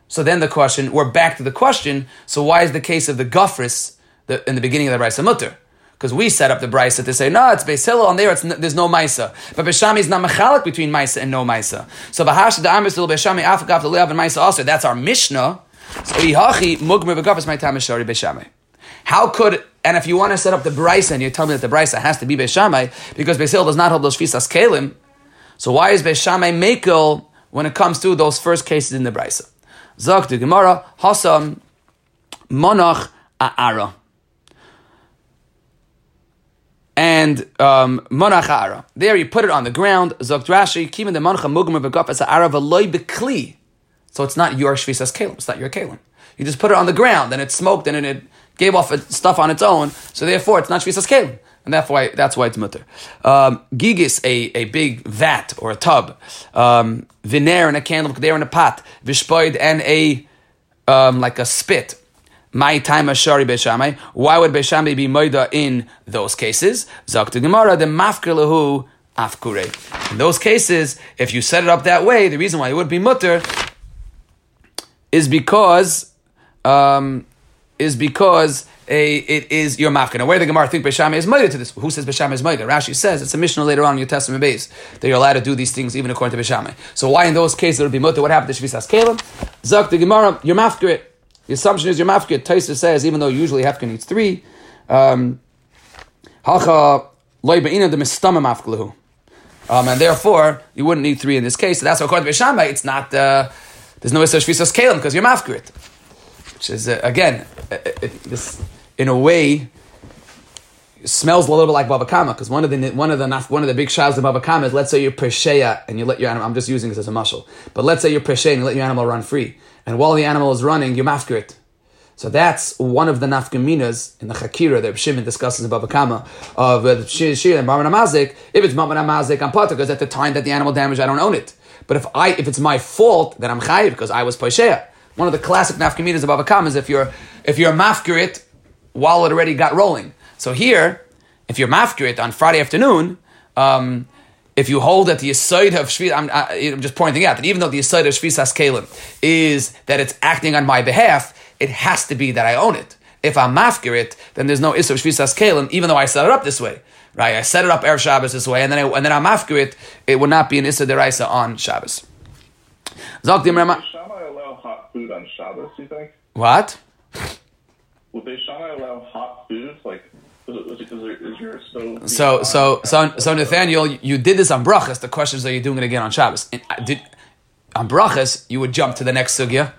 So then the question, we're back to the question, so why is the case of the Gufris the, in the beginning of the Brisa Mutter? Because we set up the Brisa to say, no, it's Beis Hillel, on there it's, there's no Maisa. But Beshami is not mechalik between Maisa and no Maisa. So Bahash the Amis Beshami Afagav the Leav and Maisa Aser, that's our Mishnah. So Ihachi Mugmer Begufris my time Shari Beshami. How could and if you want to set up the brisa and you tell me that the brisa has to be Beishamai because Beisil does not hold those fisas kalim, so why is Beishamai mekel when it comes to those first cases in the brisa? Zok to Gemara Hasam Monach Aara. And um, monach ara. There you put it on the ground. Zok Rashi, kimin the monach mugmer begaf as ara v'loy bekli. So it's not your shvisas kalim. It's not your kalim. You just put it on the ground and it smoked and it gave off stuff on its own, so therefore it's not shvisas kelim, and that's why that's why it's mutter. Um, gigis, a, a big vat or a tub, um, viner and a candle, there in a pot, vishpoid and a um, like a spit. My time ashari beshamai. Why would beshamai be moida in those cases? Zaktu gemara the mafkir afkure. In those cases, if you set it up that way, the reason why it would be mutter is because um, is because a, it is your mafka. Now, where the Gemara think Beshama is moida to this? Who says Beshama is moida? Rashi says it's a Mishnah later on in your Testament base that you're allowed to do these things even according to Beshama. So why in those cases it would be moida? What happened to Shvisas Kalim? Zak the Gemara, your mafka. The assumption is your mafka. Taisa says even though usually Hefka needs three, um, hacha loibaina the mistama mafkalahu. Um, and therefore, you wouldn't need three in this case. So that's why according to Beshama, it's not, uh, there's no Isra Shvisas Kalim because you're mafkrit which is uh, again uh, uh, this in a way smells a little bit like bava kama because one of the one of the one of the big shas of bava kama is let's say you're presheya and you let your animal. I'm just using this as a muscle, but let's say you're presheya and you let your animal run free, and while the animal is running, you mafkir it. So that's one of the nafkaminas in the Chakira that Shimon discusses in Baba Kama of uh, Shir and Barman Amazik. If it's Barman Amazik, I'm potter because at the time that the animal damaged, I don't own it. But if I if it's my fault, then I'm chayiv because I was poisheya. One of the classic nafkaminas of Baba Kama is if you're if you're mafkir it while it already got rolling. So here, if you're mafkir it on Friday afternoon. Um, if you hold that the aside of Shvi, I'm, I'm, just pointing out that even though the aside of Shvisas Kalim is that it's acting on my behalf, it has to be that I own it. If I'm mafkir it, then there's no issue of shvisas kalim, even though I set it up this way. Right? I set it up erev Shabbos this way, and then I, and then I'm mafkir it. It would not be an issa deraisa on Shabbos. Zok Would Shammai allow hot food on Shabbos? You think? What? Would they Shammai allow hot food like? So, so, so, so, Nathaniel, you did this on brachas. The question is, are you doing it again on Shabbos? Did, on brachas, you would jump to the next sugya,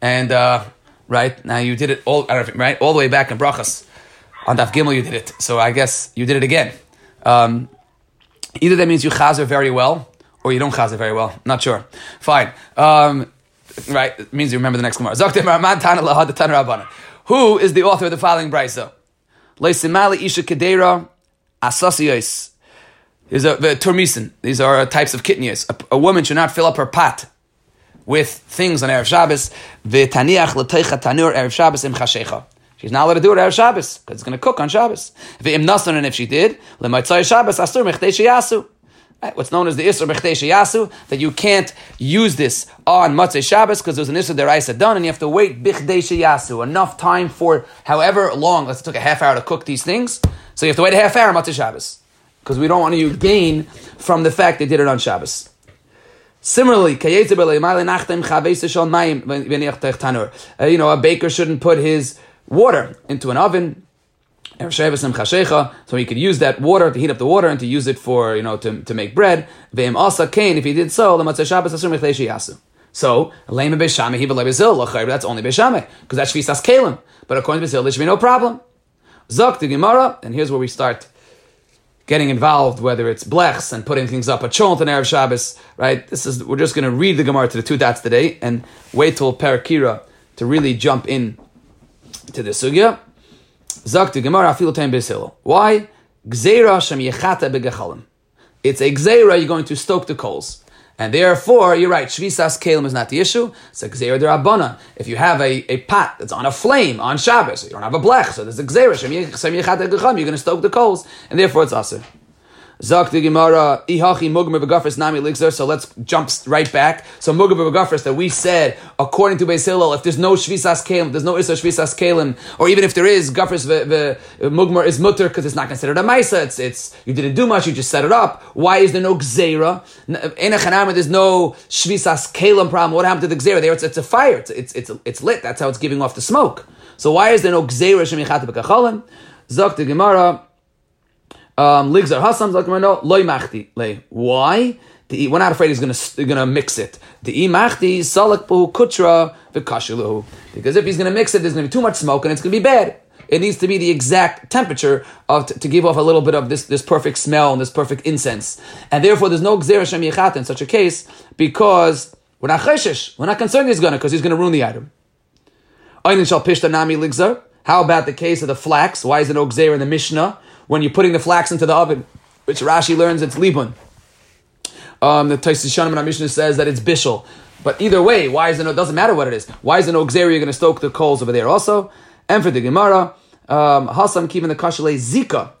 and uh, right? Now you did it all, right? All the way back in Brachas. On Daf Gimel you did it. So I guess you did it again. Um, either that means you chazer very well, or you don't chazer very well. Not sure. Fine. Um, right? It means you remember the next Gemara. Who is the author of the following brisa? Isha. These are the turmisen. These are uh, types of kitnias. A, a woman should not fill up her pot with things on Erev Shabbos. Tanur. She's not allowed to do it Erev Shabbos because it's going to cook on Shabbos. And if she did, Shabbos asur. What's known as the Isra B'chdei Yasu, that you can't use this on Matzah Shabbos because there's an Isra Deraisa done and you have to wait B'chdei Yasu, enough time for however long, let's took a half hour to cook these things, so you have to wait a half hour on Matzah Shabbos because we don't want you gain from the fact they did it on Shabbos. Similarly, uh, you know, a baker shouldn't put his water into an oven. So he could use that water to heat up the water and to use it for, you know, to, to make bread. If he did so, so, that's only Beshame, because that's Shvisas Kalim. But according to Basil, there should be no problem. Zok the Gemara, and here's where we start getting involved, whether it's blechs and putting things up a chont and Erev Shabbos, right? This is we're just going to read the Gemara to the two dots today and wait till Perek Kirah to really jump in to the sugya. Zak the Gemara afilu time besil. Why? Gzeira shem yechata begechalim. It's a gzeira. You're going to stoke the coals. And therefore, you're right, Shvisas Kalim is not the issue. It's a Gzeir Derabana. If you have a, a pot that's on a flame on Shabbos, you don't have a blech, so there's a Gzeir, you're going to stoke the coals, and therefore it's Aser. Zak the Gemara, Ihachi Mugmer Begafris Nami Ligzer. So let's jump right back. So Mugmer Begafris that we said, according to Beis Hillel, if there's no Shvisas Kalim, there's no Issa Shvisas Kalim, or even if there is, Gafris the Mugmer is mutter because it's not considered a Maisa. It's, it's, you didn't do much, you just set it up. Why is there no Gzeira? In a Chanama, there's no Shvisas Kalim problem. What happened to the Gzeira? There it's, it's a fire, it's, it's, it's, it's lit. That's how it's giving off the smoke. So why is there no Gzeira Shemichat Bekachalim? Zak the Gemara, um. Why? We're not afraid he's going to going to mix it. Because if he's going to mix it, there's going to be too much smoke and it's going to be bad. It needs to be the exact temperature of to, to give off a little bit of this, this perfect smell and this perfect incense. And therefore, there's no gzera shem yechat in such a case because we're not cheshish. We're not concerned he's going to because he's going to ruin the item. How about the case of the flax? Why is it no in the Mishnah? When you're putting the flax into the oven, which Rashi learns it's libun. Um, the Taisus Shanim Mishnah says that it's bishul. But either way, why is it? No, doesn't matter what it is. Why is it no You're going to stoke the coals over there also. And for the Gemara, um, Hasam keeping the kashale zika.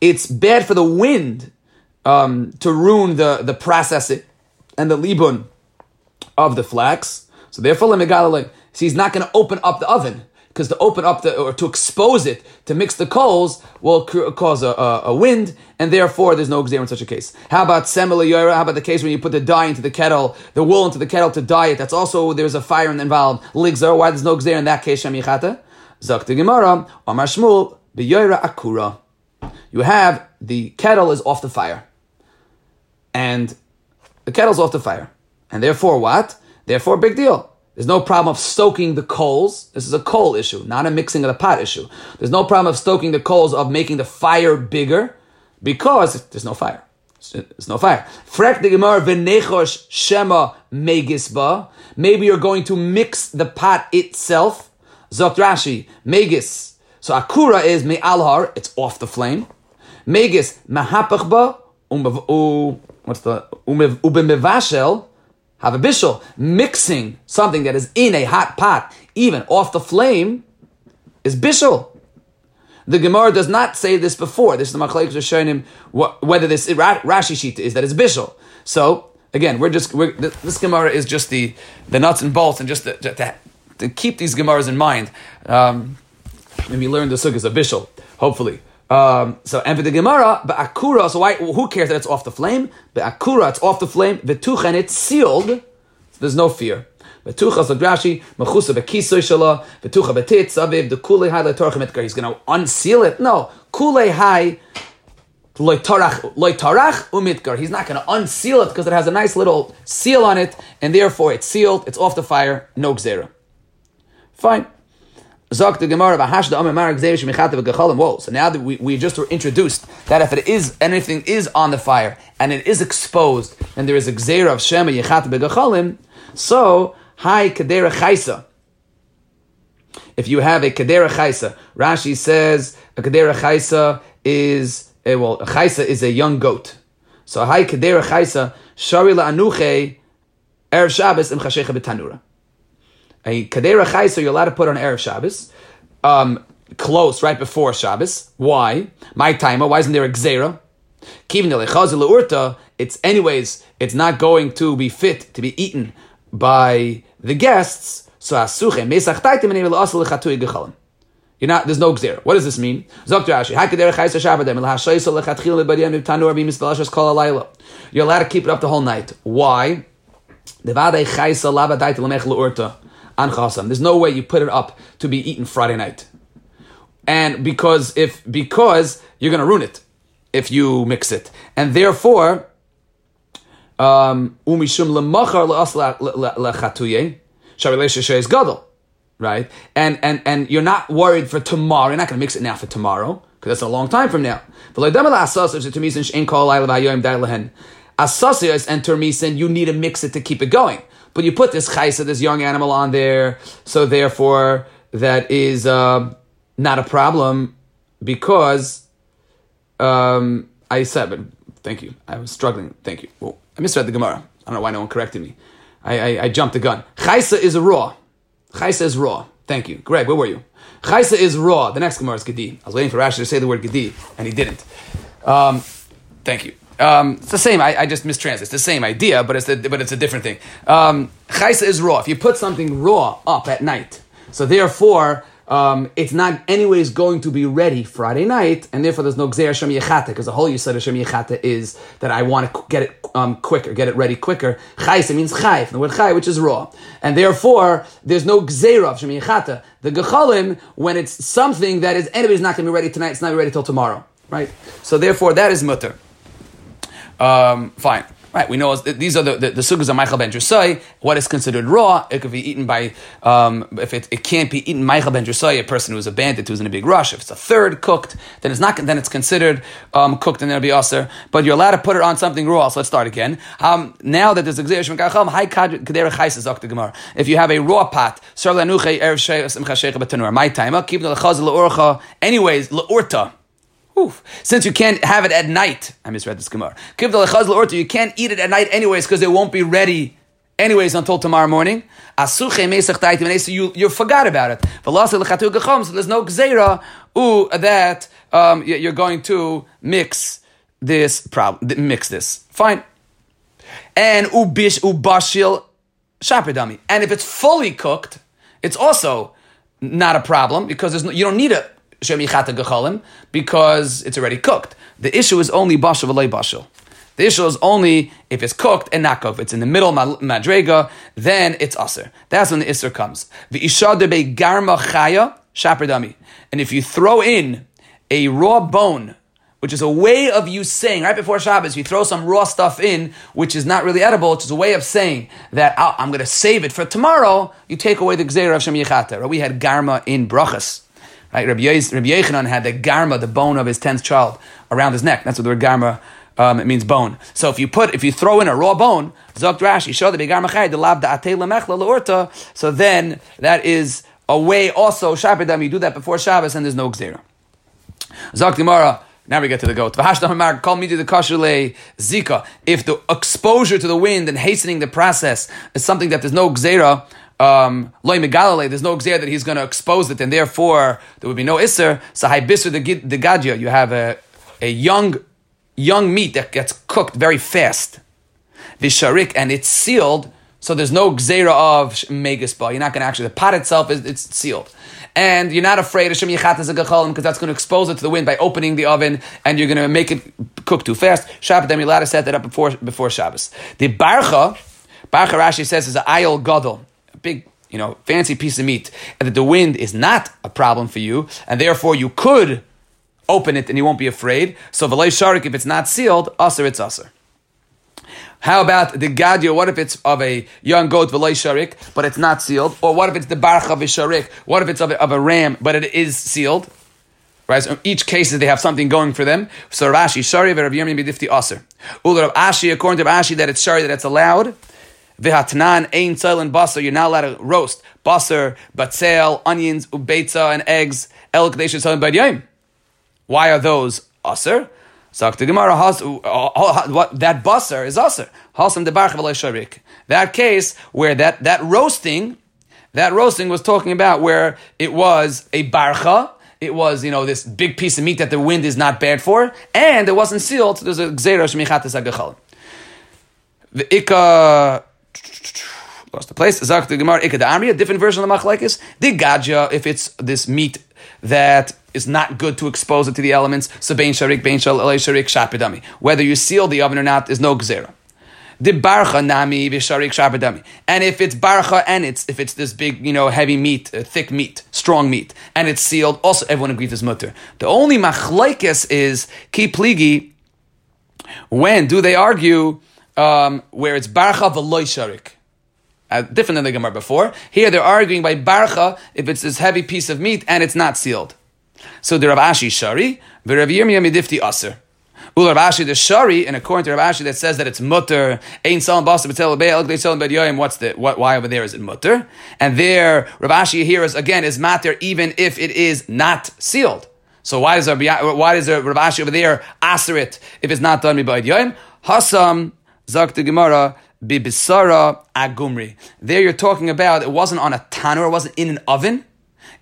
It's bad for the wind um, to ruin the the processing and the libun of the flax. So therefore, so he's not going to open up the oven because to open up the or to expose it to mix the coals will cause a, a, a, wind, and therefore there's no exam in such a case. How about semel yoira? How about the case when you put the dye into the kettle, the wool into the kettle to dye it? That's also there's a fire involved. Ligzar. Why there's no exam in that case? Shem yichata. Zakti Gemara. Amar Shmuel akura. You have the kettle is off the fire, and the kettle's off the fire, and therefore what? Therefore, big deal There's no problem of stoking the coals. This is a coal issue, not a mixing of the pot issue. There's no problem of stoking the coals of making the fire bigger because there's no fire. There's no fire. Frek the Gemara v'nechosh shema megisba. Maybe you're going to mix the pot itself. Zokt Rashi, megis. So akura is me me'alhar, it's off the flame. Megis mahapachba, what's the, ubemevashel, have a bishul. Mixing something that is in a hot pot, even off the flame, is bishul. The Gemara does not say this before. This is the Machlekes are showing him whether this Rashi sheet is that it's bishul. So again, we're just we're, this Gemara is just the the nuts and bolts, and just to, to, keep these Gemaras in mind. Um, when we learn the sukkahs of bishul, hopefully. Um, so and for the Gemara, but akura. So why? Who cares that it's off the flame? But akura, it's off the flame. V'tuchen, it's sealed. So there's no fear. V'tucha so Rashi mechusa bekisoy shala v'tucha betit saviv the kulei hai letorchem etkar. He's going to unseal it. No, kulei hai loitarach loitarach umitgar. He's not going to unseal it because it has a nice little seal on it, and therefore it's sealed. It's off the fire. No gzera. Fine. Zok Gemara Vahashda Amar Marek Zevish Mechata V'Gachalim. Whoa! So now that we, we just were introduced that if it is anything is on the fire and it is exposed and there is a Gzera of Shema Yechata V'Gachalim, so Hi Kadera Chaisa. If you have a Kadera Chaisa, Rashi says a Kadera Chaisa is a, well a Chaisa is a young goat. So Hi Kadera Chaisa Shari Anuche Erev Shabbos Im Chashecha B'Tanura a kadera chayser you're allowed to put on erev Shabbos, um, close right before Shabbos. Why? My timer. Why isn't there a gzera? It's anyways. It's not going to be fit to be eaten by the guests. So asuche. You're not. There's no gzera. What does this mean? You're allowed to keep it up the whole night. Why? An chasam. There's no way you put it up to be eaten Friday night. And because if because you're to ruin it if you mix it, and therefore um, umishum lemachar lechatuyeh sharilesha is gadol, right? And and and you're not worried for tomorrow. You're not to mix it now for tomorrow because that's a long time from now. Asasios and termisin, you need to mix it to keep it going. But you put this chaisa, this young animal on there, so therefore that is uh, not a problem because um, I said, but thank you. I was struggling. Thank you. Well, I misread the Gemara. I don't know why no one corrected me. I, I, I jumped the gun. Chaisa is raw. Chaisa is raw. Thank you. Greg, where were you? Chaisa is raw. The next Gemara is Gedi. I was waiting for Rashi to say the word Gedi, and he didn't. Um, thank you. Um, it's the same. I, I, just mistranslate. It's the same idea, but it's a, but it's a different thing. Um, chaisa is raw. If you put something raw up at night, so therefore um, it's not anyways going to be ready Friday night, and therefore there's no gzeir shem because the whole yisod shem is that I want to get it um, quicker, get it ready quicker. Chaisa means chayif, the word chay, which is raw, and therefore there's no gzeir of shem yechata. The gechalim when it's something that is anybody's not going to be ready tonight, it's not ready till tomorrow, right? So therefore that is mutter. Um, fine. Right, we know these are the, the, the sugas of Ma'achal ben Drusai. What is considered raw, it could be eaten by, um, if it, it can't be eaten Ma'achal ben Drusai, a person who's a bandit who's in a big rush. If it's a third cooked, then it's not, then it's considered um, cooked and then it'll be usher. But you're allowed to put it on something raw. So let's start again. Um, now that there's a gemara, if you have a raw pot, Simcha my time, keep the leurcha. anyways, le'urta. Oof. Since you can't have it at night, I misread this Gemara. You can't eat it at night anyways because it won't be ready anyways until tomorrow morning. So you, you forgot about it. So there's no gzeira that um, you're going to mix this problem, mix this. Fine. And ubish ubashil shapidami. And if it's fully cooked, it's also not a problem because no, you don't need it because it's already cooked. The issue is only bashal v'lei bashal. The issue is only if it's cooked and not cooked. If it's in the middle madrega, then it's aser. That's when the iser comes. V'ishad garma chaya shaperdami. And if you throw in a raw bone which is a way of you saying right before Shabbos, you throw some raw stuff in, which is not really edible, which is a way of saying that oh, I'm going to save it for tomorrow. You take away the gzeira of Shem Yechata. Right? We had garma in brachas. Right? Rabbi, Yez, Rabbi Yochanan had the garma, the bone of his tenth child, around his neck. That's what the word garma um, it means bone. So if you put, if you throw in a raw bone, Zok Rashi, show the the lab. So then that is a way also Shabbat you do that before Shabbos and there's no gzera. Zok. Now we get to the goat. Call me to the kashule zika. If the exposure to the wind and hastening the process is something that there's no gzera, um, loy megalale, there's no gzera that he's going to expose it, and therefore there would be no isser. So bisur the gadia, you have a, a young young meat that gets cooked very fast. Visharik, and it's sealed, so there's no gzera of megaspa. You're not going to actually, the pot itself is it's sealed and you're not afraid of Shem Yechatas Gachalim because that's going to expose it to the wind by opening the oven and you're going to make it cook too fast. Shabbat, you're set that up before, before Shabbos. The Barcha, Barcha Rashi says is an ayol gadol, a big, you know, fancy piece of meat, and that the wind is not a problem for you, and therefore you could open it and you won't be afraid. So V'lei Sharik, if it's not sealed, Aser, it's Aser. How about the gadio? What if it's of a young goat v'loy sharik, but it's not sealed? Or what if it's the barcha v'sharik? What if it's of a, of a ram, but it is sealed? Right. So each case is they have something going for them. So Rashi shari v'Rav Yirmiyah b'difti aser. Ula Rav Ashi according to Rashi that it's shari that it's allowed. V'hatnan ein and basar. You're not allowed to roast basar, batzel, onions, ubeitza, and eggs. El kadeshes halim Why are those aser? The Gemara, uh, uh, uh, what that basar is aser. Hasam de sharik. That case where that that roasting, that roasting was talking about where it was a barcha. It was, you know, this big piece of meat that the wind is not bad for, and it wasn't sealed. So there's a gzera shmichatas agachal. The ikka the place. Zak the Gemara a different version of the machlekes. The gadja, if it's this meat that is not good to expose it to the elements. So bein sharik, bein sharik, shapidami. Whether you seal the oven or not is no gzera. The barcha nami v'sharik shapidami. And if it's barcha and it's if it's this big, you know, heavy meat, uh, thick meat, strong meat, and it's sealed, also everyone agrees it's mutter. The only machlaikis is ki pligi. When do they argue um, where it's barcha v'loy sharik? Uh, different than the Gemara before. Here they're arguing by barcha if it's this heavy piece of meat and it's not sealed. So the Rav Ashi Shari, the Rav Yirmiyah Midifti Aser. Ul Rav Ashi the Shari, and according to Rav Ashi that says that it's mutter, ain't salam basa betel be'el they salam b'yoyim. What's the what? Why over there is it mutter? And there Rav Ashi here is again is matter even if it is not sealed. So why does Rav why does Rav Ashi over there aser it if it's not done by yoyim? Hasam zak the Gemara bibisara agumri. There you're talking about it wasn't on a tanur, it wasn't in an oven,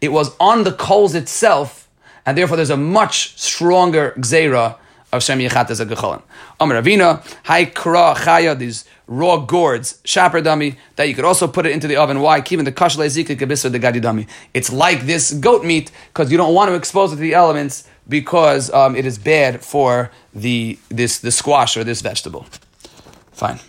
it was on the coals itself, and therefore there's a much stronger gzeira of Shem Yechat as a Gecholim. Amar Ravina, Hai Kra Chaya, these raw gourds, shaper dummy, that you could also put it into the oven. Why? Keeping the kashle zika kabisa the gadi dummy. It's like this goat meat because you don't want to expose it to the elements because um, it is bad for the this the squash or this vegetable. Fine.